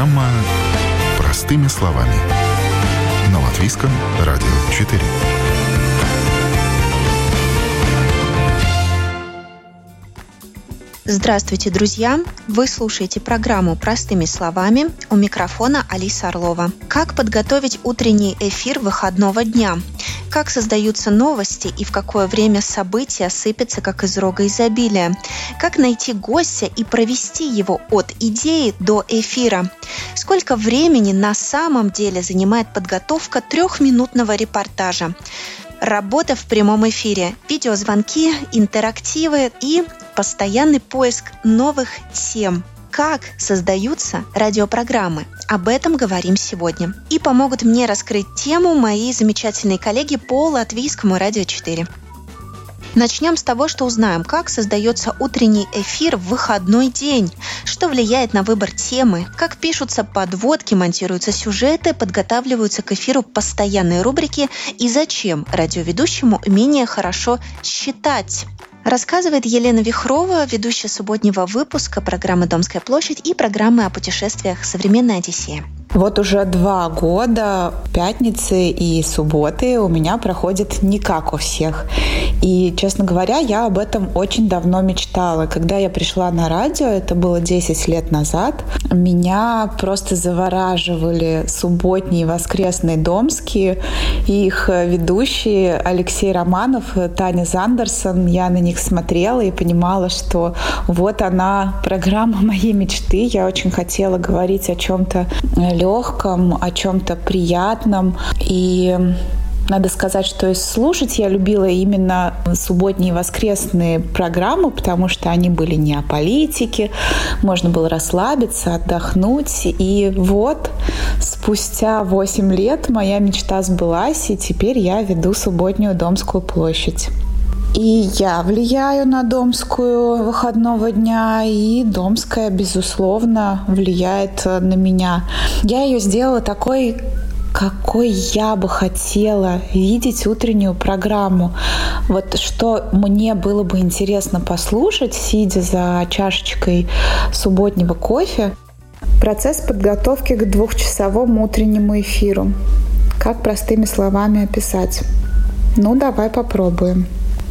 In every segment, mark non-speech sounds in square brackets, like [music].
Программа «Простыми словами». На Латвийском радио 4. Здравствуйте, друзья! Вы слушаете программу «Простыми словами». У микрофона Алиса Орлова. Как подготовить утренний эфир выходного дня? Как создаются новости и в какое время события сыпятся, как из рога изобилия? Как найти гостя и провести его от идеи до эфира? Сколько времени на самом деле занимает подготовка трехминутного репортажа? работа в прямом эфире, видеозвонки, интерактивы и постоянный поиск новых тем. Как создаются радиопрограммы? Об этом говорим сегодня. И помогут мне раскрыть тему мои замечательные коллеги по Латвийскому радио 4. Начнем с того, что узнаем, как создается утренний эфир в выходной день, что влияет на выбор темы, как пишутся подводки, монтируются сюжеты, подготавливаются к эфиру постоянные рубрики и зачем радиоведущему умение хорошо считать. Рассказывает Елена Вихрова, ведущая субботнего выпуска программы «Домская площадь» и программы о путешествиях «Современная Одиссея». Вот уже два года пятницы и субботы у меня проходят не как у всех. И, честно говоря, я об этом очень давно мечтала. Когда я пришла на радио, это было 10 лет назад, меня просто завораживали субботние воскресные домские. Их ведущие Алексей Романов, Таня Зандерсон. Я на них смотрела и понимала, что вот она, программа моей мечты. Я очень хотела говорить о чем-то легком, о чем-то приятном. И надо сказать, что слушать я любила именно субботние и воскресные программы, потому что они были не о политике, можно было расслабиться, отдохнуть. И вот спустя 8 лет моя мечта сбылась, и теперь я веду субботнюю Домскую площадь. И я влияю на Домскую выходного дня, и Домская, безусловно, влияет на меня. Я ее сделала такой какой я бы хотела видеть утреннюю программу. Вот что мне было бы интересно послушать, сидя за чашечкой субботнего кофе. Процесс подготовки к двухчасовому утреннему эфиру. Как простыми словами описать? Ну, давай попробуем.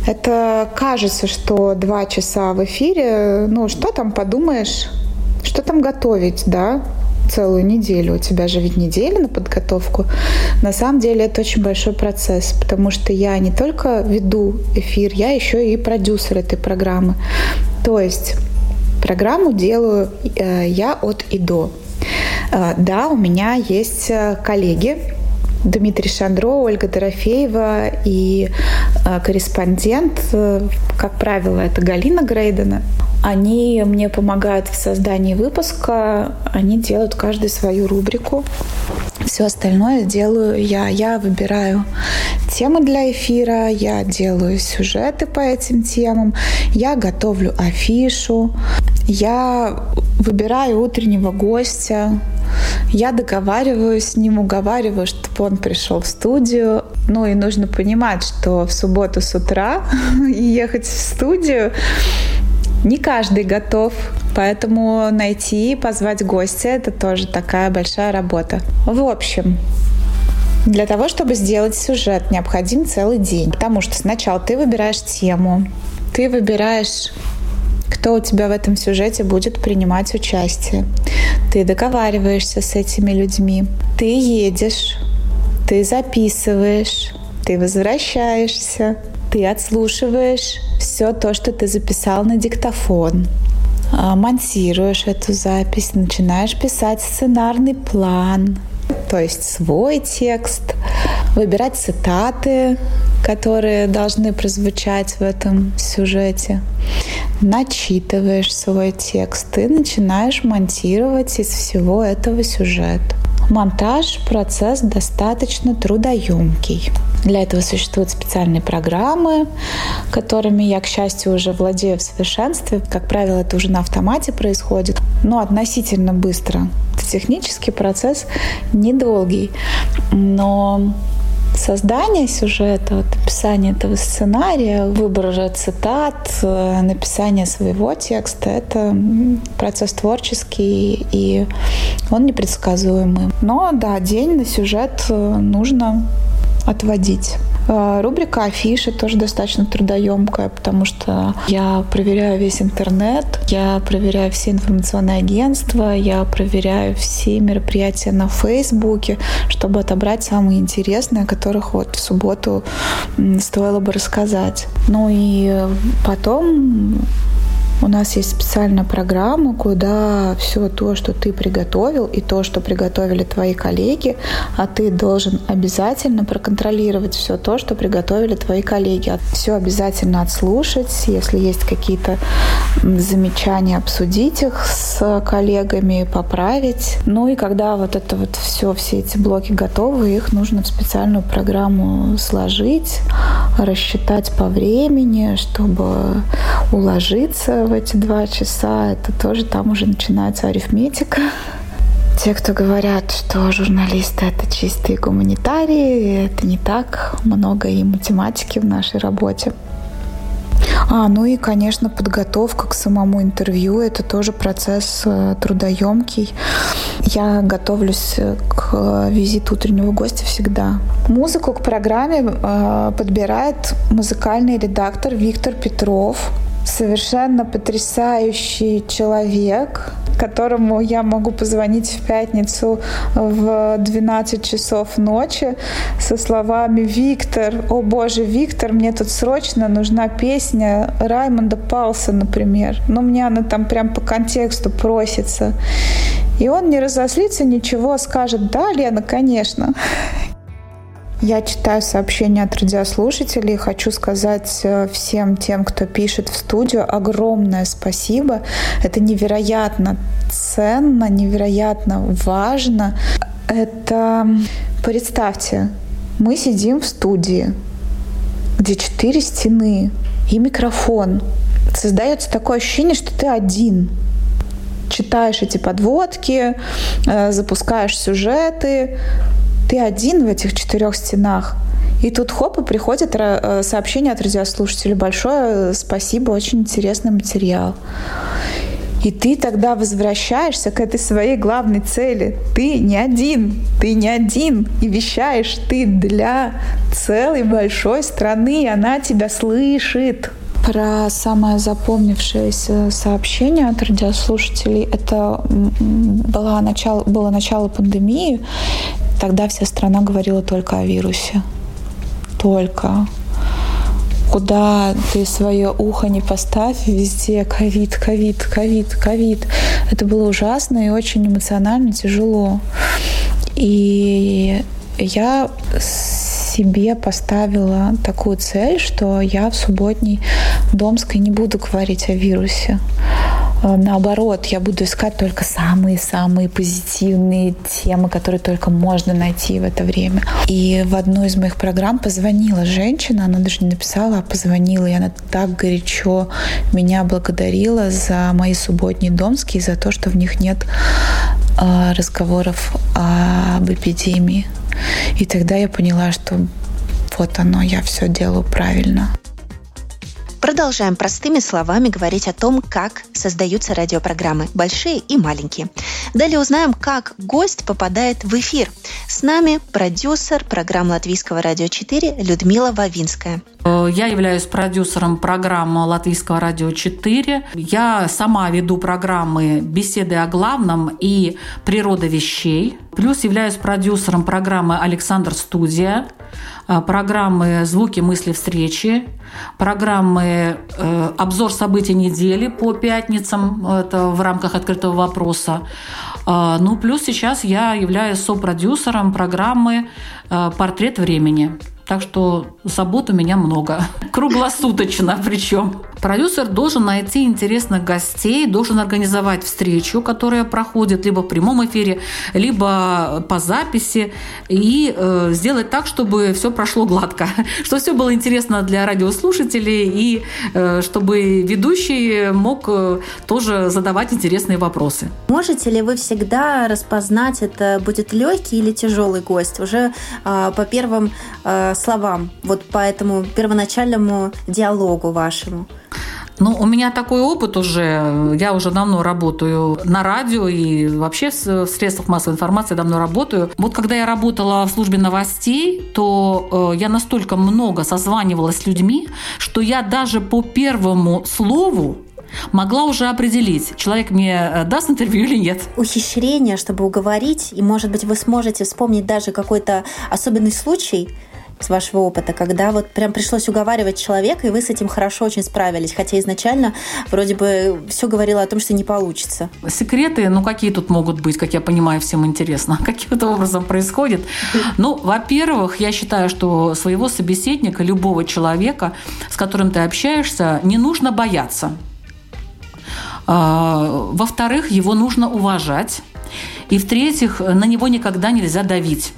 Это кажется, что два часа в эфире, ну что там подумаешь, что там готовить, да, целую неделю. У тебя же ведь неделя на подготовку. На самом деле это очень большой процесс, потому что я не только веду эфир, я еще и продюсер этой программы. То есть программу делаю э, я от и до. Э, да, у меня есть э, коллеги, Дмитрий Шандро, Ольга Дорофеева и корреспондент, как правило, это Галина Грейдена. Они мне помогают в создании выпуска, они делают каждый свою рубрику. Все остальное делаю я. Я выбираю темы для эфира, я делаю сюжеты по этим темам, я готовлю афишу, я выбираю утреннего гостя, я договариваюсь с ним, уговариваю, чтобы он пришел в студию. Ну и нужно понимать, что в субботу с утра [laughs] ехать в студию не каждый готов, поэтому найти и позвать гостя – это тоже такая большая работа. В общем, для того, чтобы сделать сюжет, необходим целый день, потому что сначала ты выбираешь тему, ты выбираешь кто у тебя в этом сюжете будет принимать участие. Ты договариваешься с этими людьми, ты едешь, ты записываешь, ты возвращаешься, ты отслушиваешь все то, что ты записал на диктофон, а, монтируешь эту запись, начинаешь писать сценарный план, то есть свой текст, выбирать цитаты, которые должны прозвучать в этом сюжете. Начитываешь свой текст и начинаешь монтировать из всего этого сюжета. Монтаж – процесс достаточно трудоемкий. Для этого существуют специальные программы, которыми я, к счастью, уже владею в совершенстве. Как правило, это уже на автомате происходит, но относительно быстро. Технический процесс недолгий, но создание сюжета, вот, описание этого сценария, выбор цитат, э, написание своего текста — это процесс творческий, и он непредсказуемый. Но да, день на сюжет э, нужно отводить. А, рубрика афиши тоже достаточно трудоемкая, потому что я проверяю весь интернет, я проверяю все информационные агентства, я проверяю все мероприятия на Фейсбуке, чтобы отобрать самые интересные, о которых вот в субботу стоило бы рассказать. Ну и потом у нас есть специальная программа, куда все то, что ты приготовил, и то, что приготовили твои коллеги, а ты должен обязательно проконтролировать все то, что приготовили твои коллеги. Все обязательно отслушать. Если есть какие-то замечания, обсудить их с коллегами, поправить. Ну и когда вот это вот все, все эти блоки готовы, их нужно в специальную программу сложить, рассчитать по времени, чтобы уложиться в эти два часа, это тоже там уже начинается арифметика. Те, кто говорят, что журналисты — это чистые гуманитарии, это не так. Много и математики в нашей работе. А, ну и, конечно, подготовка к самому интервью – это тоже процесс э, трудоемкий. Я готовлюсь к визиту утреннего гостя всегда. Музыку к программе э, подбирает музыкальный редактор Виктор Петров совершенно потрясающий человек, которому я могу позвонить в пятницу в 12 часов ночи со словами «Виктор, о боже, Виктор, мне тут срочно нужна песня Раймонда Палса, например». Ну, мне она там прям по контексту просится. И он не разослится ничего, скажет «Да, Лена, конечно». Я читаю сообщения от радиослушателей. Хочу сказать э, всем тем, кто пишет в студию, огромное спасибо. Это невероятно ценно, невероятно важно. Это, представьте, мы сидим в студии, где четыре стены и микрофон. Создается такое ощущение, что ты один читаешь эти подводки, э, запускаешь сюжеты, ты один в этих четырех стенах. И тут хоп, и приходит э, сообщение от радиослушателя. Большое спасибо, очень интересный материал. И ты тогда возвращаешься к этой своей главной цели. Ты не один, ты не один. И вещаешь ты для целой большой страны, и она тебя слышит. Про самое запомнившееся сообщение от радиослушателей это было начало, было начало пандемии, Тогда вся страна говорила только о вирусе. Только. Куда ты свое ухо не поставь, везде ковид, ковид, ковид, ковид. Это было ужасно и очень эмоционально тяжело. И я себе поставила такую цель, что я в субботней Домской не буду говорить о вирусе. Э, наоборот, я буду искать только самые-самые позитивные темы, которые только можно найти в это время. И в одну из моих программ позвонила женщина, она даже не написала, а позвонила, и она так горячо меня благодарила за мои субботние домские, за то, что в них нет э, разговоров об эпидемии. И тогда я поняла, что вот оно, я все делаю правильно. Продолжаем простыми словами говорить о том, как создаются радиопрограммы, большие и маленькие. Далее узнаем, как гость попадает в эфир. С нами продюсер программы Латвийского радио 4 Людмила Вавинская. Я являюсь продюсером программы Латвийского радио 4. Я сама веду программы «Беседы о главном» и «Природа вещей». Плюс являюсь продюсером программы «Александр Студия», э, программы «Звуки мысли встречи», программы э, «Обзор событий недели» по пятницам, это в рамках открытого вопроса. Э, ну, плюс сейчас я являюсь сопродюсером программы «Портрет времени». Так что забот у меня много. [laughs] Круглосуточно причем. Продюсер должен найти интересных гостей, должен организовать встречу, которая проходит либо в прямом эфире, либо по записи, и э, сделать так, чтобы все прошло гладко, [laughs] чтобы все было интересно для радиослушателей, и э, чтобы ведущий мог э, тоже задавать интересные вопросы. Можете ли вы всегда распознать, это будет легкий или тяжелый гость? Уже э, по первым э, словам, вот по этому первоначальному диалогу вашему? Ну, у меня такой опыт уже. Я уже давно работаю на радио и вообще в средствах массовой информации давно работаю. Вот когда я работала в службе новостей, то э, я настолько много созванивалась с людьми, что я даже по первому слову могла уже определить, человек мне э, даст интервью или нет. Ухищрение, чтобы уговорить, и, может быть, вы сможете вспомнить даже какой-то особенный случай, с вашего опыта, когда вот прям пришлось уговаривать человека, и вы с этим хорошо очень справились, хотя изначально вроде бы все говорило о том, что не получится. Секреты, ну какие тут могут быть, как я понимаю, всем интересно, [laughs] каким-то образом происходит. Ну, во-первых, я считаю, что своего собеседника, любого человека, с которым ты общаешься, не нужно бояться. А, во-вторых, его нужно уважать. И в-третьих, на него никогда нельзя давить.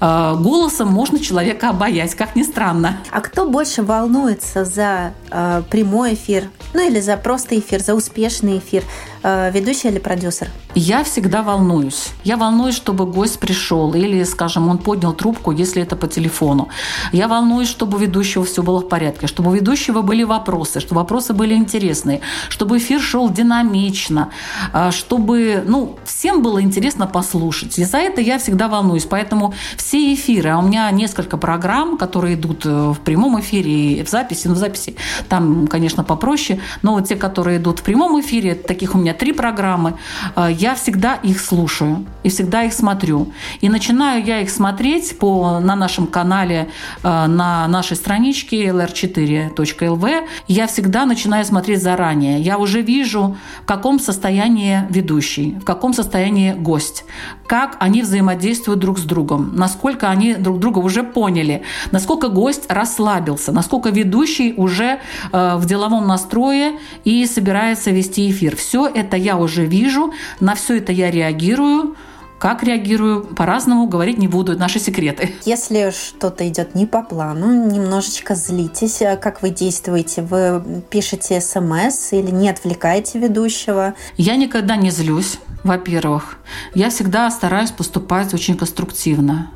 Э, голосом можно человека обаять, как ни странно. А кто больше волнуется за э, прямой эфир, ну или за просто эфир, за успешный эфир? Э, ведущий или продюсер? Я всегда волнуюсь. Я волнуюсь, чтобы гость пришел или, скажем, он поднял трубку, если это по телефону. Я волнуюсь, чтобы у ведущего все было в порядке, чтобы у ведущего были вопросы, чтобы вопросы были интересные, чтобы эфир шел динамично, э, чтобы ну, всем было интересно послушать. И за это я всегда волнуюсь. Поэтому все эфиры, а у меня несколько программ, которые идут э, в прямом эфире и в записи, ну, в записи там, конечно, попроще, но вот те, которые идут в прямом эфире, таких у меня меня три программы, э, я всегда их слушаю и всегда их смотрю. И начинаю я их смотреть по, на нашем канале, э, на нашей страничке lr4.lv. Я всегда начинаю смотреть заранее. Я уже вижу, в каком состоянии ведущий, в каком состоянии гость, как они взаимодействуют друг с другом, насколько они друг друга уже поняли, насколько гость расслабился, насколько ведущий уже э, в деловом настрое и собирается вести эфир. Все это я уже вижу, на все это я реагирую, как реагирую, по-разному говорить не буду, наши секреты. Если что-то идет не по плану, немножечко злитесь, а как вы действуете? Вы пишете смс или не отвлекаете ведущего? Я никогда не злюсь, во-первых. Я всегда стараюсь поступать очень конструктивно.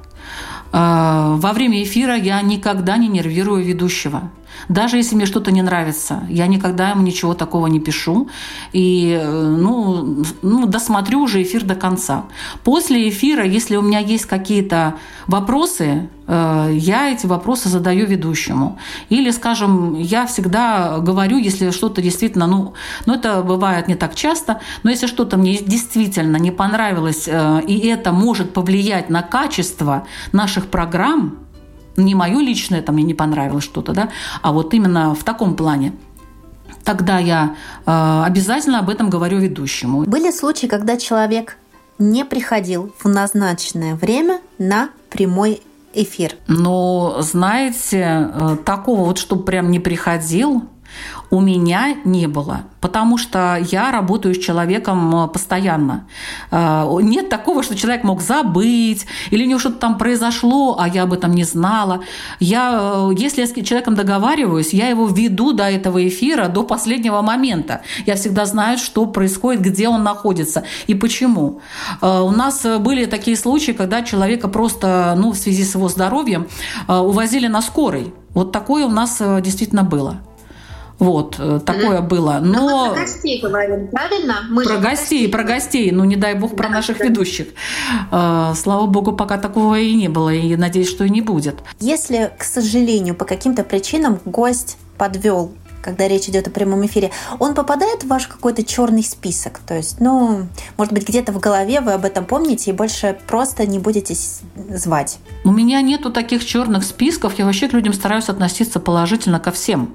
А, во время эфира я никогда не нервирую ведущего. Даже если мне что-то не нравится, я никогда ему ничего такого не пишу. И э, ну, ну, досмотрю уже эфир до конца. После эфира, если у меня есть какие-то вопросы, э, я эти вопросы задаю ведущему. Или, скажем, я всегда говорю, если что-то действительно, ну, ну это бывает не так часто, но если что-то мне действительно не понравилось, э, и это может повлиять на качество наших программ, не мое личное, там мне не понравилось что-то, да, а вот именно в таком плане тогда я э, обязательно об этом говорю ведущему. Были случаи, когда человек не приходил в назначенное время на прямой эфир? Но, знаете, э, такого вот, чтобы прям не приходил, у меня не было, потому что я работаю с человеком э, постоянно. Э, нет такого, что человек мог забыть, или у него что-то там произошло, а я об этом не знала. Я, э, если я с человеком договариваюсь, я его веду до этого эфира, до последнего момента. Я всегда знаю, что происходит, где он находится и почему. У нас были такие случаи, когда человека просто, ну, в связи с его здоровьем, увозили на скорой. Вот такое у нас действительно было. Вот, mm такое было. Но... Но мы про гостей говорим, правильно? Мы про гостей, про гостей. Ну, не дай бог, про да, наших да. ведущих. Э, слава богу, пока такого и не было, и надеюсь, что и не будет. Если, к сожалению, по каким-то причинам гость подвел когда речь идет о прямом эфире, он попадает в ваш какой-то черный список? То есть, ну, может быть, где-то в голове вы об этом помните и больше просто не будете звать? У меня нету таких черных списков. Я вообще к людям стараюсь относиться положительно ко всем.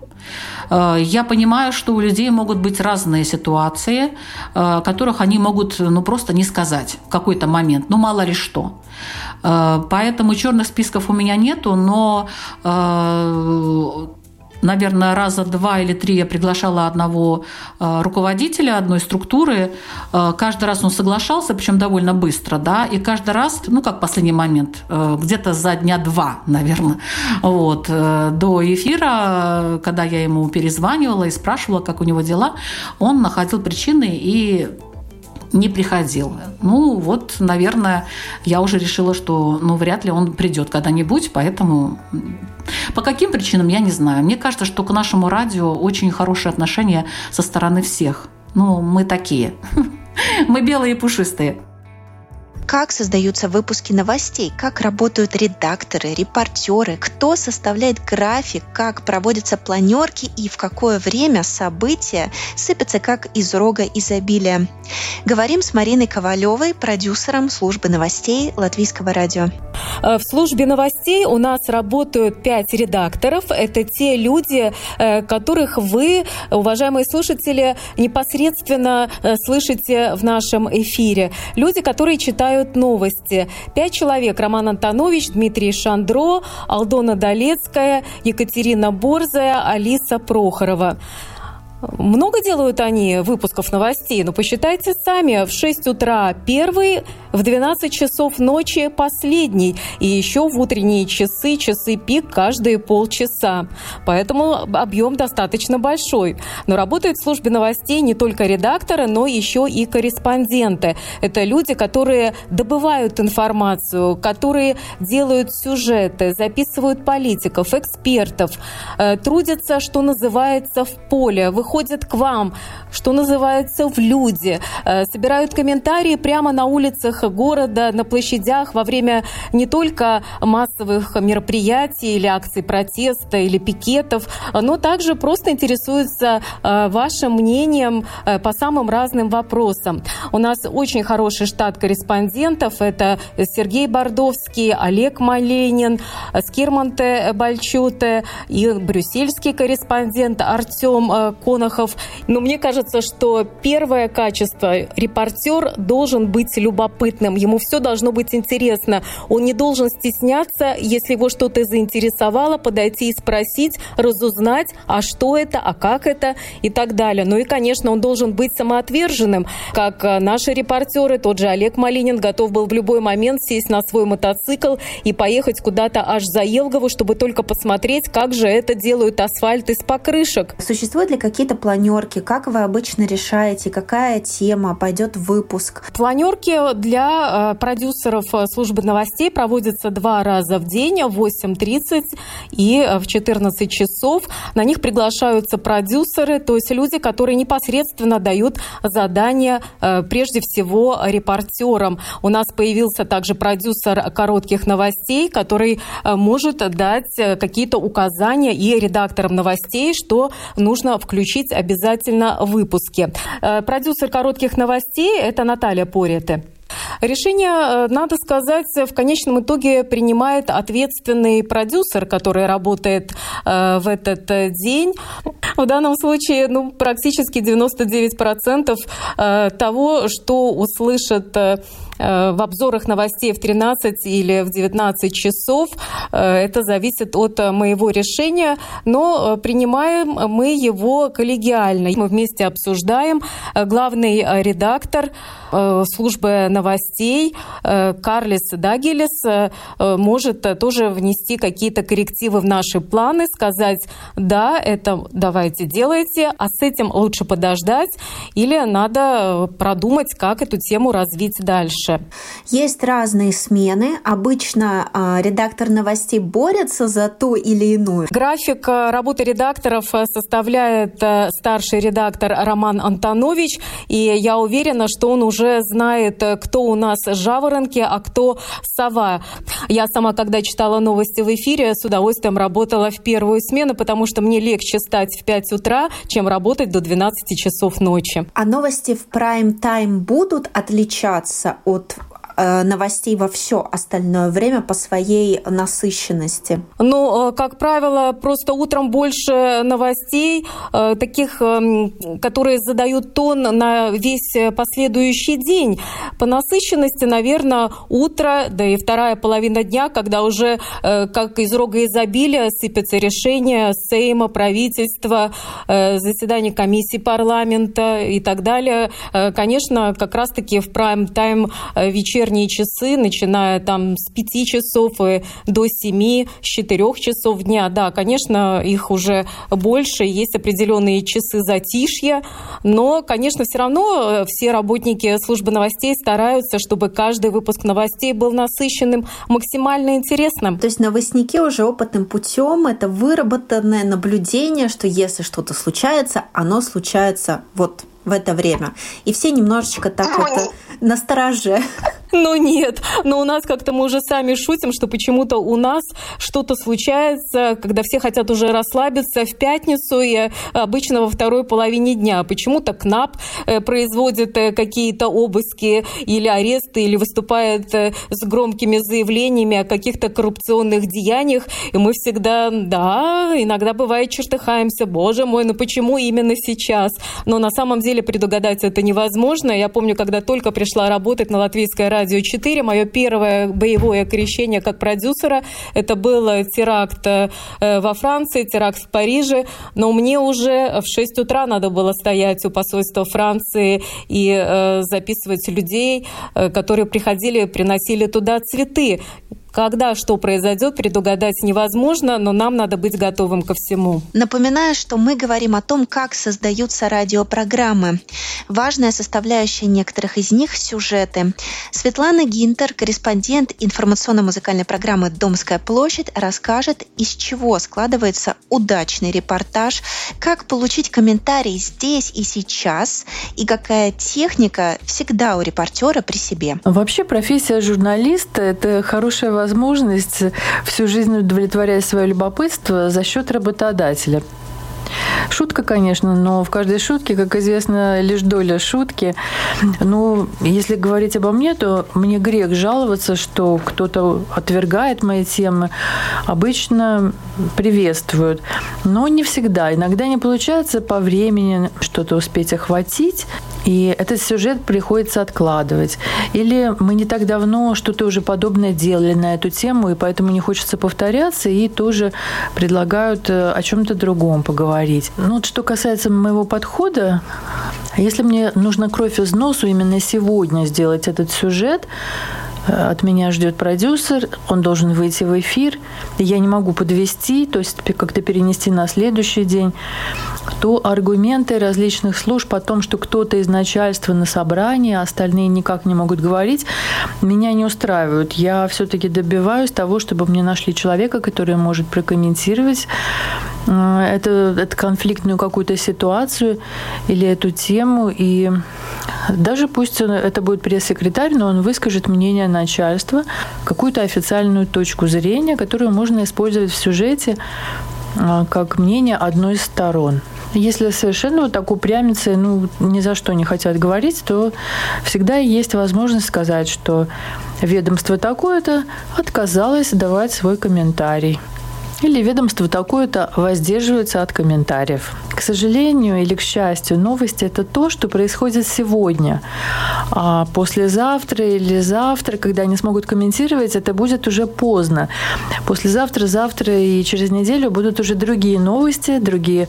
Э, я понимаю, что у людей могут быть разные ситуации, э, которых они могут ну, просто не сказать в какой-то момент, ну мало ли что. Поэтому черных списков у меня нету, но наверное, раза два или три я приглашала одного э, руководителя одной структуры. Э, каждый раз он соглашался, причем довольно быстро, да, и каждый раз, ну, как последний момент, э, где-то за дня два, наверное, вот, до эфира, когда я ему перезванивала и спрашивала, как у него дела, он находил причины и не приходил. Ну, вот, наверное, я уже решила, что, ну, вряд ли он придет когда-нибудь, поэтому по каким причинам, я не знаю. Мне кажется, что к нашему радио очень хорошее отношение со стороны всех. Ну, мы такие. [laughs] Мы белые и пушистые как создаются выпуски новостей, как работают редакторы, репортеры, кто составляет график, как проводятся планерки и в какое время события сыпятся как из рога изобилия. Говорим с Мариной Ковалевой, продюсером службы новостей Латвийского радио. Э, в службе новостей у нас работают пять редакторов. Это те люди, э, которых вы, уважаемые слушатели, непосредственно э, слышите в нашем эфире. Люди, которые читают читают новости. Пять человек. Роман Антонович, Дмитрий Шандро, Алдона Долецкая, Екатерина Борзая, Алиса Прохорова. Много делают они выпусков новостей, но посчитайте сами. В 6 утра первый, в 12 часов ночи последний. И еще в утренние часы, часы пик каждые полчаса. Поэтому объем достаточно большой. Но работают в службе новостей не только редакторы, но еще и корреспонденты. Это люди, которые добывают информацию, которые делают сюжеты, записывают политиков, экспертов, э, трудятся, что называется, в поле, к вам, что называется, в люди, э, собирают комментарии прямо на улицах города, на площадях во время не только массовых мероприятий или акций протеста или пикетов, но также просто интересуются э, вашим мнением э, по самым разным вопросам. У нас очень хороший штат корреспондентов. Это Сергей Бордовский, Олег Маленин, Скирманте Бальчуте и брюссельский корреспондент Артем Кон Конохов. Но мне кажется, что первое качество – репортер должен быть любопытным. Ему все должно быть интересно. Он не должен стесняться, если его что-то заинтересовало, подойти и спросить, разузнать, а что это, а как это и так далее. Ну и, конечно, он должен быть самоотверженным, как э, наши репортеры, тот же Олег Малинин готов был в любой момент сесть на свой мотоцикл и поехать куда-то аж за Елгову, чтобы только посмотреть, как же это делают асфальт из покрышек. Существуют ли какие-то какие-то планерки? Как вы обычно решаете, какая тема пойдет в выпуск? Планерки для э, продюсеров э, службы новостей проводятся два раза в день в 8.30 и э, в 14 часов. На них приглашаются продюсеры, то есть люди, которые непосредственно дают задания прежде всего репортерам. У нас появился также продюсер коротких новостей, который может дать какие-то указания и редакторам новостей, что нужно включить включить обязательно в выпуске. Э, продюсер коротких новостей – это Наталья Порете. Решение, э, надо сказать, в конечном итоге принимает ответственный продюсер, который работает э, в этот день. В данном случае ну, практически 99% того, что услышат Э, в обзорах новостей в 13 или в 19 часов. Э, это зависит от э, моего решения, но принимаем мы его коллегиально. Мы вместе обсуждаем. Главный редактор службы новостей Карлис Дагелес может тоже внести какие-то коррективы в наши планы, сказать, да, это давайте делайте, а с этим лучше подождать, или надо продумать, как эту тему развить дальше. Есть разные смены. Обычно э, редактор новостей борется за ту или иную. График а, работы редакторов а, составляет старший редактор Роман Антонович. И я уверена, что он уже знает, кто у нас жаворонки, а кто сова. Я сама, когда читала новости в эфире, с удовольствием работала в первую смену, потому что мне легче стать в 5 утра, чем работать до 12 часов ночи. А новости в прайм-тайм будут отличаться от новостей во все остальное время по своей насыщенности? Ну, э, как правило, просто утром больше новостей, э, таких, эм, которые задают тон на весь последующий день. По насыщенности, наверное, утро, да и вторая половина дня, когда уже как из рога изобилия сыпятся решения Сейма, правительства, заседания комиссии парламента и так далее. Конечно, как раз-таки в прайм-тайм вечерние часы, начиная там с 5 часов и до 7, с 4 часов дня. Да, конечно, их уже больше, есть определенные часы затишья, но, конечно, все равно э, все работники службы новостей стараются, чтобы каждый выпуск новостей был насыщенным, максимально интересным. То есть новостники уже опытным путем, это выработанное наблюдение, что если что-то случается, оно случается вот в это время. И все немножечко так вот на Ну нет, но у нас как-то мы уже сами шутим, что почему-то у нас что-то случается, когда все хотят уже расслабиться в пятницу и обычно во второй половине дня. Почему-то КНАП э, производит э, какие-то обыски или аресты, или выступает э, с громкими заявлениями о каких-то коррупционных деяниях. И мы всегда, да, иногда бывает чертыхаемся. Боже мой, ну почему именно сейчас? Но на самом деле предугадать это невозможно. Я помню, когда только пришла работать на латвийское радио 4. Мое первое боевое крещение как продюсера это был теракт э, во Франции, теракт в Париже. Но мне уже в 6 утра надо было стоять у посольства Франции и э, записывать людей, э, которые приходили, приносили туда цветы. Когда что произойдет, предугадать невозможно, но нам надо быть готовым ко всему. Напоминаю, что мы говорим о том, как создаются радиопрограммы. Важная составляющая некоторых из них – сюжеты. Светлана Гинтер, корреспондент информационно-музыкальной программы «Домская площадь», расскажет, из чего складывается удачный репортаж, как получить комментарий здесь и сейчас, и какая техника всегда у репортера при себе. Вообще профессия журналиста – это хорошая возможность возможность всю жизнь удовлетворять свое любопытство за счет работодателя. Шутка, конечно, но в каждой шутке, как известно, лишь доля шутки. Ну, если говорить обо мне, то мне грех жаловаться, что кто-то отвергает мои темы. Обычно приветствуют, но не всегда. Иногда не получается по времени что-то успеть охватить, и этот сюжет приходится откладывать. Или мы не так давно что-то уже подобное делали на эту тему, и поэтому не хочется повторяться, и тоже предлагают э, о чем-то другом поговорить. Ну, вот что касается моего подхода, если мне нужно кровь из носу именно сегодня сделать этот сюжет, от меня ждет продюсер, он должен выйти в эфир, я не могу подвести, то есть как-то перенести на следующий день, то аргументы различных служб о том, что кто-то из начальства на собрании, а остальные никак не могут говорить, меня не устраивают. Я все-таки добиваюсь того, чтобы мне нашли человека, который может прокомментировать э, это, эту конфликтную какую-то ситуацию или эту тему. И даже пусть это будет пресс-секретарь, но он выскажет мнение начальства, какую-то официальную точку зрения, которую можно использовать в сюжете а, как мнение одной из сторон. Если совершенно вот так упрямиться, ну, ни за что не хотят говорить, то всегда есть возможность сказать, что ведомство такое-то отказалось давать свой комментарий. Или ведомство такое-то воздерживается от комментариев. К сожалению или к счастью, новости – это то, что происходит сегодня. А послезавтра или завтра, когда они смогут комментировать, это будет уже поздно. Послезавтра, завтра и через неделю будут уже другие новости, другие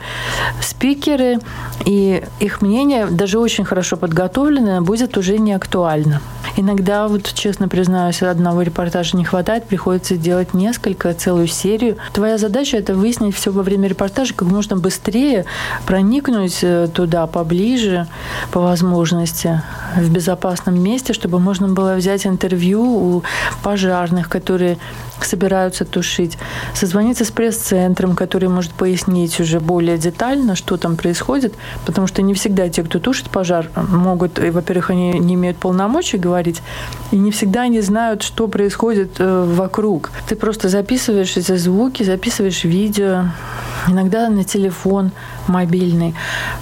спикеры, и их мнение, даже очень хорошо подготовленное, будет уже не актуально. Иногда, вот честно признаюсь, одного репортажа не хватает, приходится делать несколько, целую серию. Твоя задача – это выяснить все во время репортажа как можно быстрее, проникнуть э, туда поближе, по возможности, в безопасном месте, чтобы можно было взять интервью у пожарных, которые собираются тушить, созвониться с пресс-центром, который может пояснить уже более детально, что там происходит, потому что не всегда те, кто тушит пожар, могут, во-первых, они не имеют полномочий говорить, и не всегда они знают, что происходит э, вокруг. Ты просто записываешь эти звуки, записываешь видео, иногда на телефон мобильный.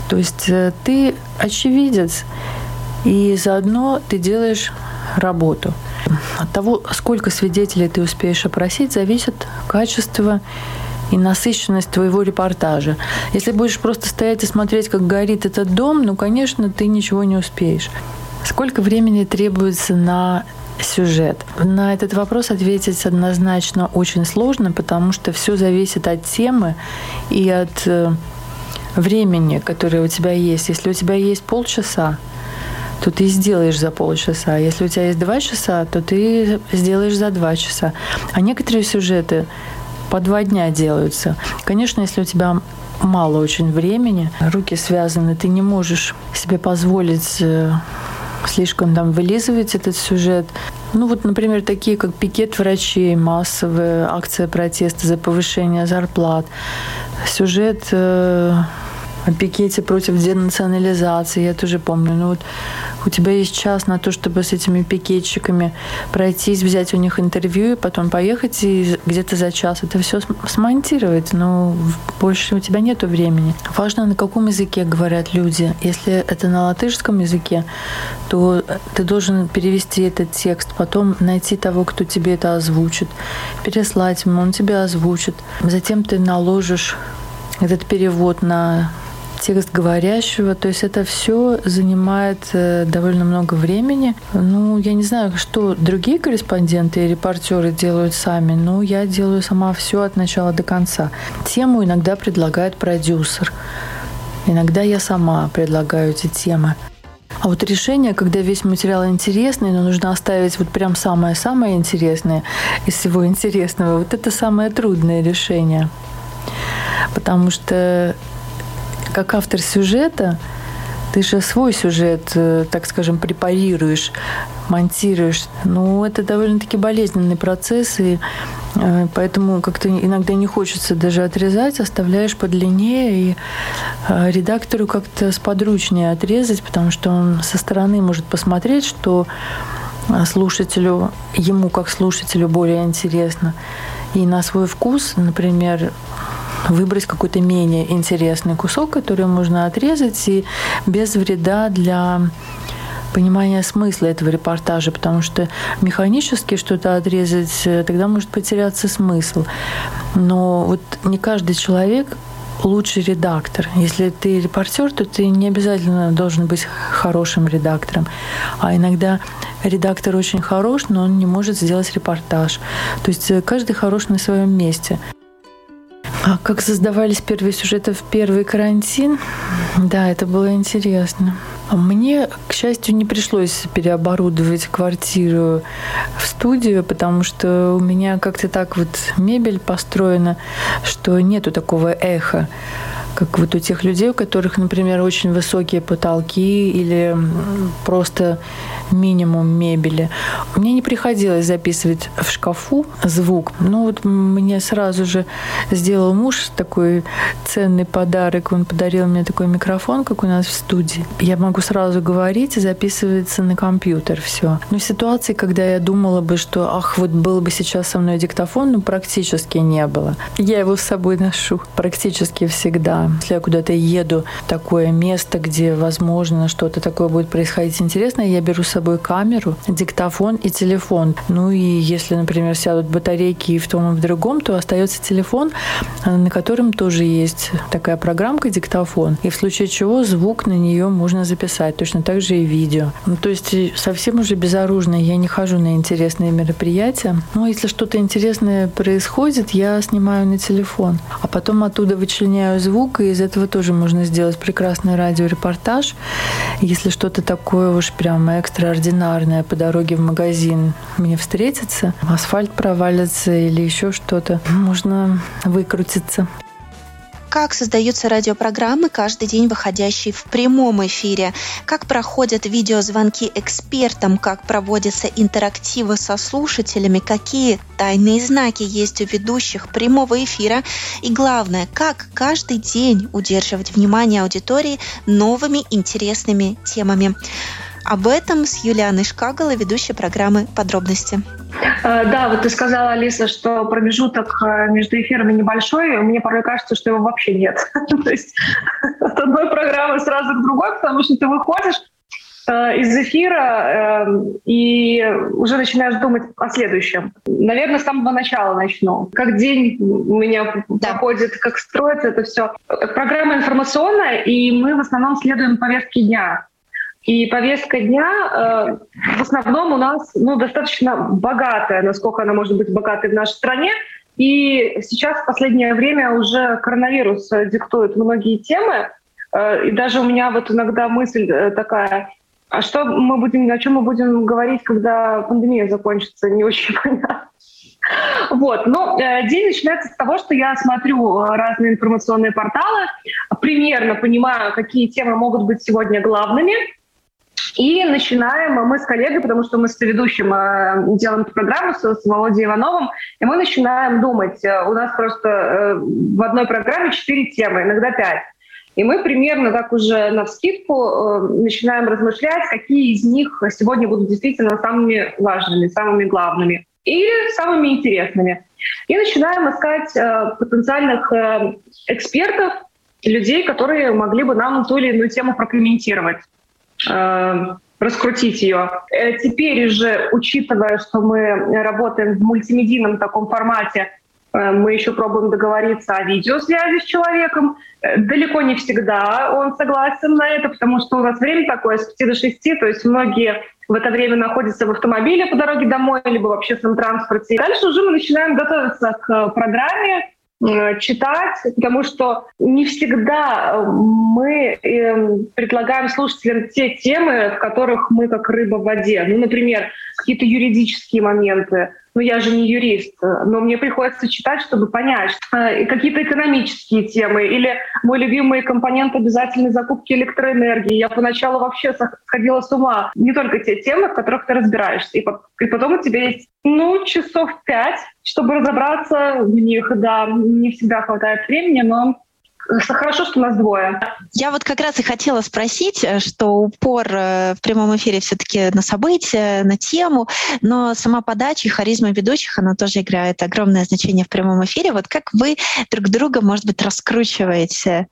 То есть э, ты очевидец, и заодно ты делаешь работу. От того, сколько свидетелей ты успеешь опросить, зависит качество и насыщенность твоего репортажа. Если будешь просто стоять и смотреть, как горит этот дом, ну, конечно, ты ничего не успеешь. Сколько времени требуется на сюжет? На этот вопрос ответить однозначно очень сложно, потому что все зависит от темы и от э, времени, которое у тебя есть. Если у тебя есть полчаса, то ты сделаешь за полчаса. Если у тебя есть два часа, то ты сделаешь за два часа. А некоторые сюжеты по два дня делаются. Конечно, если у тебя мало очень времени, руки связаны, ты не можешь себе позволить э, слишком там вылизывать этот сюжет. Ну вот, например, такие как пикет врачей, массовая акция протеста за повышение зарплат, сюжет э, о пикете против денационализации, я тоже помню. Ну вот у тебя есть час на то, чтобы с этими пикетчиками пройтись, взять у них интервью, и потом поехать и где-то за час это все смонтировать. Но больше у тебя нет времени. Важно, на каком языке говорят люди. Если это на латышском языке, то ты должен перевести этот текст, потом найти того, кто тебе это озвучит, переслать ему, он тебя озвучит. Затем ты наложишь этот перевод на текст говорящего. То есть это все занимает э, довольно много времени. Ну, я не знаю, что другие корреспонденты и репортеры делают сами, но я делаю сама все от начала до конца. Тему иногда предлагает продюсер. Иногда я сама предлагаю эти темы. А вот решение, когда весь материал интересный, но нужно оставить вот прям самое-самое интересное из всего интересного, вот это самое трудное решение. Потому что как автор сюжета, ты же свой сюжет, э, так скажем, препарируешь, монтируешь. Ну, это довольно-таки болезненный процесс, и э, поэтому как-то иногда не хочется даже отрезать, оставляешь подлиннее, и э, редактору как-то сподручнее отрезать, потому что он со стороны может посмотреть, что слушателю, ему как слушателю более интересно. И на свой вкус, например, выбрать какой-то менее интересный кусок, который можно отрезать и без вреда для понимания смысла этого репортажа, потому что механически что-то отрезать, э, тогда может потеряться смысл. Но вот не каждый человек лучший редактор. Если ты репортер, то ты не обязательно должен быть хорошим редактором. А иногда редактор очень хорош, но он не может сделать репортаж. То есть э, каждый хорош на своем месте. А как создавались первые сюжеты в первый карантин? Да, это было интересно. Мне, к счастью, не пришлось переоборудовать квартиру в студию, потому что у меня как-то так вот мебель построена, что нету такого эха как вот у тех людей, у которых, например, очень высокие потолки или просто минимум мебели. Мне не приходилось записывать в шкафу звук. Ну вот мне сразу же сделал муж такой ценный подарок. Он подарил мне такой микрофон, как у нас в студии. Я могу сразу говорить и записывается на компьютер все. Но ситуации, когда я думала бы, что ах, вот был бы сейчас со мной диктофон, ну практически не было. Я его с собой ношу практически всегда. Если я куда-то еду такое место, где, возможно, что-то такое будет происходить интересное, я беру с собой камеру, диктофон и телефон. Ну и если, например, сядут батарейки и в том, и в другом, то остается телефон, на котором тоже есть такая программка диктофон. И в случае чего звук на нее можно записать. Точно так же и видео. Ну, то есть совсем уже безоружная. Я не хожу на интересные мероприятия. Но если что-то интересное происходит, я снимаю на телефон. А потом оттуда вычленяю звук, и из этого тоже можно сделать прекрасный радиорепортаж. Если что-то такое уж прям экстраординарное по дороге в магазин мне встретится, асфальт провалится или еще что-то, можно выкрутиться как создаются радиопрограммы, каждый день выходящие в прямом эфире, как проходят видеозвонки экспертам, как проводятся интерактивы со слушателями, какие тайные знаки есть у ведущих прямого эфира и, главное, как каждый день удерживать внимание аудитории новыми интересными темами. Об этом с Юлианой Шкаголой, ведущей программы «Подробности». Э, да, вот ты сказала, Алиса, что промежуток э, между эфирами небольшой. Мне порой кажется, что его вообще нет. [laughs] То есть от одной программы сразу к другой, потому что ты выходишь, э, из эфира э, и уже начинаешь думать о следующем. Наверное, с самого начала начну. Как день у меня да. проходит, как строится это все. Программа информационная, и мы в основном следуем повестке дня. И повестка дня э, в основном у нас ну, достаточно богатая, насколько она может быть богатой в нашей стране. И сейчас в последнее время уже коронавирус диктует многие темы. Э, и даже у меня вот иногда мысль э, такая, а что мы будем, о чем мы будем говорить, когда пандемия закончится, не очень [laughs] понятно. Вот. Но э, день начинается с того, что я смотрю разные информационные порталы, примерно понимаю, какие темы могут быть сегодня главными, и начинаем мы с коллегой, потому что мы с ведущим э, делаем эту программу с, с Володей Ивановым, и мы начинаем думать. Э, у нас просто э, в одной программе четыре темы, иногда пять. И мы примерно так уже на вскидку начинаем размышлять, какие из них сегодня будут действительно самыми важными, самыми главными и самыми интересными. И начинаем искать э, потенциальных э, экспертов, людей, которые могли бы нам ту или иную тему прокомментировать. Э, раскрутить ее. Э, теперь же, учитывая, что мы работаем в мультимедийном таком формате, э, мы еще пробуем договориться о видеосвязи с человеком. Далеко не всегда он согласен на это, потому что у нас время такое с 5 до 6, то есть многие в это время находятся в автомобиле по дороге домой, либо в общественном транспорте. Дальше уже мы начинаем готовиться к программе, читать, потому что не всегда э, мы эм, предлагаем слушателям те темы, в которых мы как рыба в воде. Ну, например, какие-то юридические моменты, ну я же не юрист, но мне приходится читать, чтобы понять э, какие-то экономические темы или мой любимый компонент обязательной закупки электроэнергии. Я поначалу вообще сходила с ума. Не только те темы, в которых ты разбираешься. И потом у тебя есть, ну, часов пять, чтобы разобраться в них. Да, не всегда хватает времени, но Хорошо, что нас двое. Я вот как раз и хотела спросить, э, что упор э, в прямом эфире все-таки на события, на тему, но сама подача и харизма ведущих, она тоже играет огромное значение в прямом эфире. Вот как вы друг друга, может быть, раскручиваете?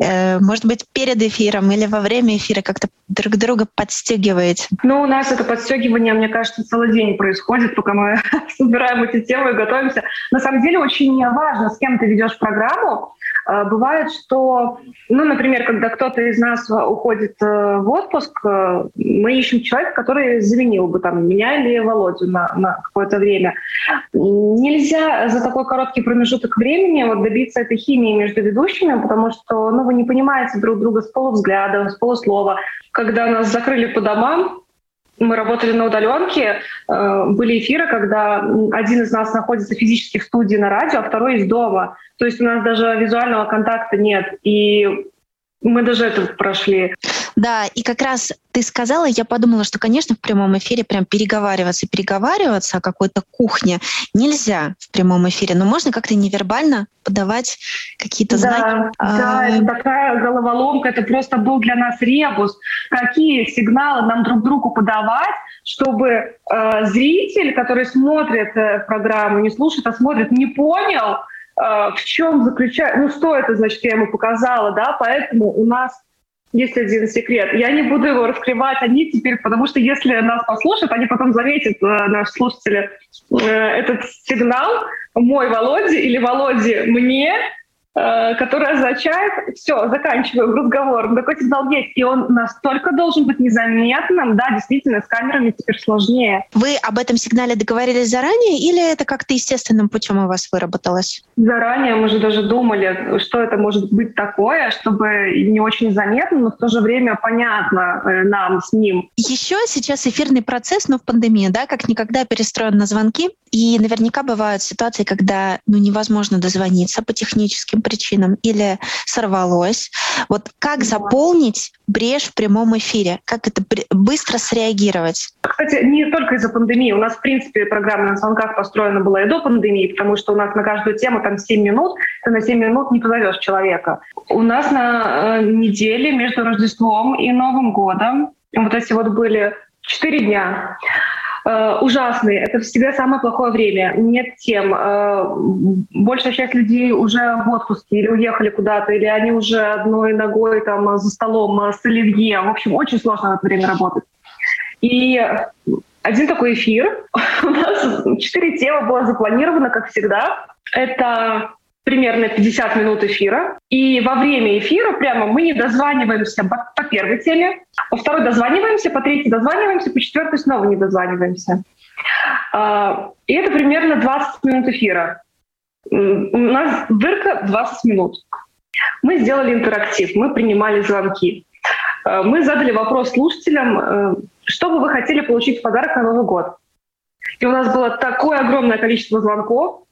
Э, может быть, перед эфиром или во время эфира как-то друг друга подстегиваете? Ну, у нас это подстегивание, мне кажется, целый день происходит, пока мы [laughs] собираем эти темы и готовимся. На самом деле очень важно, с кем ты ведешь программу, бывает, что, ну, например, когда кто-то из нас уходит э, в отпуск, э, мы ищем человека, который заменил бы там меня или Володю на, на какое-то время. Нельзя за такой короткий промежуток времени вот добиться этой химии между ведущими, потому что ну, вы не понимаете друг друга с полувзгляда, с полуслова. Когда нас закрыли по домам, мы работали на удаленке, э, были эфиры, когда один из нас находится физически в студии на радио, а второй из дома. То есть у нас даже визуального контакта нет. И мы даже это прошли. Да, и как раз ты сказала, я подумала, что, конечно, в прямом эфире прям переговариваться, переговариваться о какой-то кухне нельзя в прямом эфире, но можно как-то невербально подавать какие-то да, знаки. Да, а... это такая головоломка, это просто был для нас ребус. Какие сигналы нам друг другу подавать, чтобы э, зритель, который смотрит э, программу, не слушает, а смотрит, не понял, э, в чем заключается, ну что это значит, я ему показала, да, поэтому у нас есть один секрет. Я не буду его раскрывать они теперь, потому что если нас послушают, они потом заметят, э, наши слушатели, э, этот сигнал мой Володе или Володе мне, которая означает, все, заканчиваем разговор. Такой сигнал есть, и он настолько должен быть незаметным, да, действительно, с камерами теперь сложнее. Вы об этом сигнале договорились заранее или это как-то естественным путем у вас выработалось? Заранее мы же даже думали, что это может быть такое, чтобы не очень заметно, но в то же время понятно э, нам с ним. Еще сейчас эфирный процесс, но в пандемии, да, как никогда перестроен на звонки, и наверняка бывают ситуации, когда ну, невозможно дозвониться по техническим причинам или сорвалось. Вот как заполнить брешь в прямом эфире? Как это быстро среагировать? Кстати, не только из-за пандемии. У нас, в принципе, программа на звонках построена была и до пандемии, потому что у нас на каждую тему там 7 минут, ты на 7 минут не позовешь человека. У нас на э, неделе между Рождеством и Новым годом вот эти вот были 4 дня. Э, ужасный. Это всегда самое плохое время. Нет тем. Э, большая часть людей уже в отпуске или уехали куда-то, или они уже одной ногой там за столом с оливье. В общем, очень сложно в это время работать. И один такой эфир. [laughs] У нас четыре темы было запланировано, как всегда. Это примерно 50 минут эфира. И во время эфира прямо мы не дозваниваемся по, первой теме, по второй дозваниваемся, по третьей дозваниваемся, по четвертой снова не дозваниваемся. А, и это примерно 20 минут эфира. У нас дырка 20 минут. Мы сделали интерактив, мы принимали звонки. А, мы задали вопрос слушателям, э, что бы вы хотели получить в подарок на Новый год. И у нас было такое огромное количество звонков,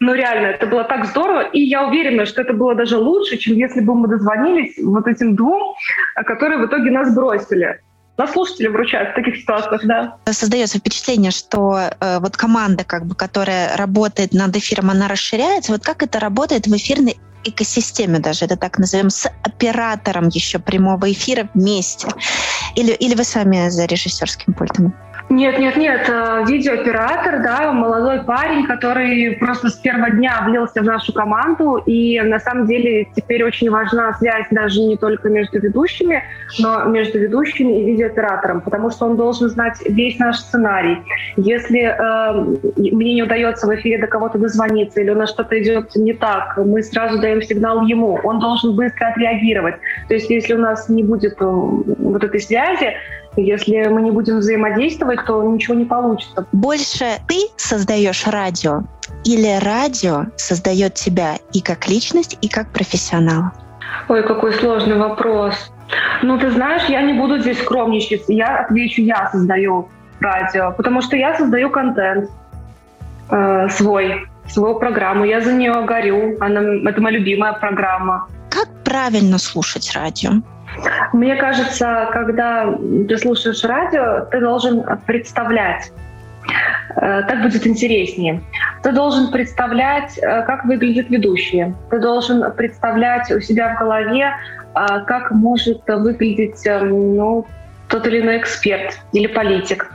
ну, реально, это было так здорово, и я уверена, что это было даже лучше, чем если бы мы дозвонились вот этим двум, которые в итоге нас бросили. Нас слушатели вручают в таких ситуациях, да. Создается впечатление, что э, вот команда, как бы, которая работает над эфиром, она расширяется. Вот как это работает в эфирной экосистеме даже, это так назовем, с оператором еще прямого эфира вместе? Или, или вы сами за режиссерским пультом? Нет, нет, нет. Э, видеооператор, да, молодой парень, который просто с первого дня влился в нашу команду. И на самом деле теперь очень важна связь даже не только между ведущими, но между ведущими и видеооператором, потому что он должен знать весь наш сценарий. Если э, мне не удается в эфире до кого-то дозвониться или у нас что-то идет не так, мы сразу даем сигнал ему. Он должен быстро отреагировать. То есть если у нас не будет э, вот этой связи, если мы не будем взаимодействовать, то ничего не получится. Больше ты создаешь радио или радио создает тебя и как личность, и как профессионал? Ой, какой сложный вопрос. Ну, ты знаешь, я не буду здесь скромничать. Я отвечу, я создаю радио, потому что я создаю контент э, свой, свою программу. Я за нее горю. Она, это моя любимая программа. Как правильно слушать радио? Мне кажется, когда ты слушаешь радио, ты должен представлять, э, так будет интереснее. Ты должен представлять, э, как выглядят ведущие. Ты должен представлять у себя в голове, э, как может выглядеть ну, тот или иной эксперт или политик.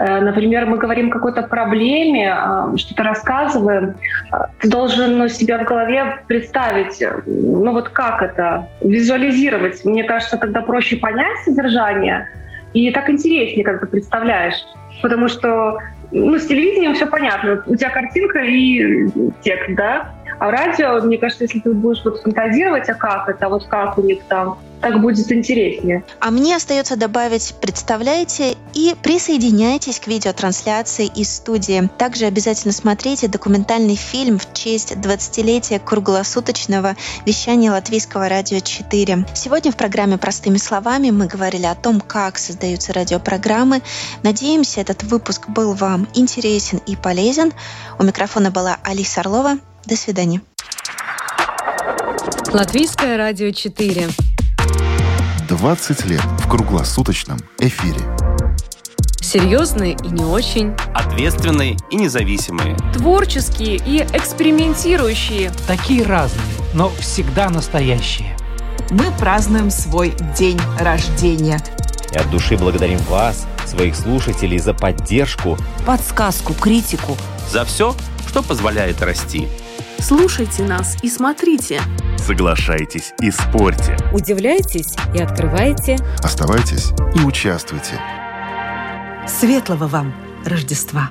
Э, например, мы говорим о какой-то проблеме, э, что-то рассказываем, э, ты должен ну, себя в голове представить, ну вот как это, визуализировать. Мне кажется, тогда проще понять содержание, и так интереснее, как ты представляешь. Потому что ну, с телевидением все понятно. У тебя картинка и текст, да? А радио, мне кажется, если ты будешь вот фантазировать, а как это, вот как у них там, так будет интереснее. А мне остается добавить, представляете, и присоединяйтесь к видеотрансляции из студии. Также обязательно смотрите документальный фильм в честь 20-летия круглосуточного вещания Латвийского радио 4. Сегодня в программе «Простыми словами» мы говорили о том, как создаются радиопрограммы. Надеемся, этот выпуск был вам интересен и полезен. У микрофона была Алиса Орлова. До свидания. Латвийское радио 4. 20 лет в круглосуточном эфире. Серьезные и не очень. Ответственные и независимые. Творческие и экспериментирующие. Такие разные, но всегда настоящие. Мы празднуем свой день рождения. И от души благодарим вас, своих слушателей, за поддержку, подсказку, критику. За все, что позволяет расти. Слушайте нас и смотрите. Соглашайтесь и спорьте. Удивляйтесь и открывайте. Оставайтесь и участвуйте. Светлого вам Рождества!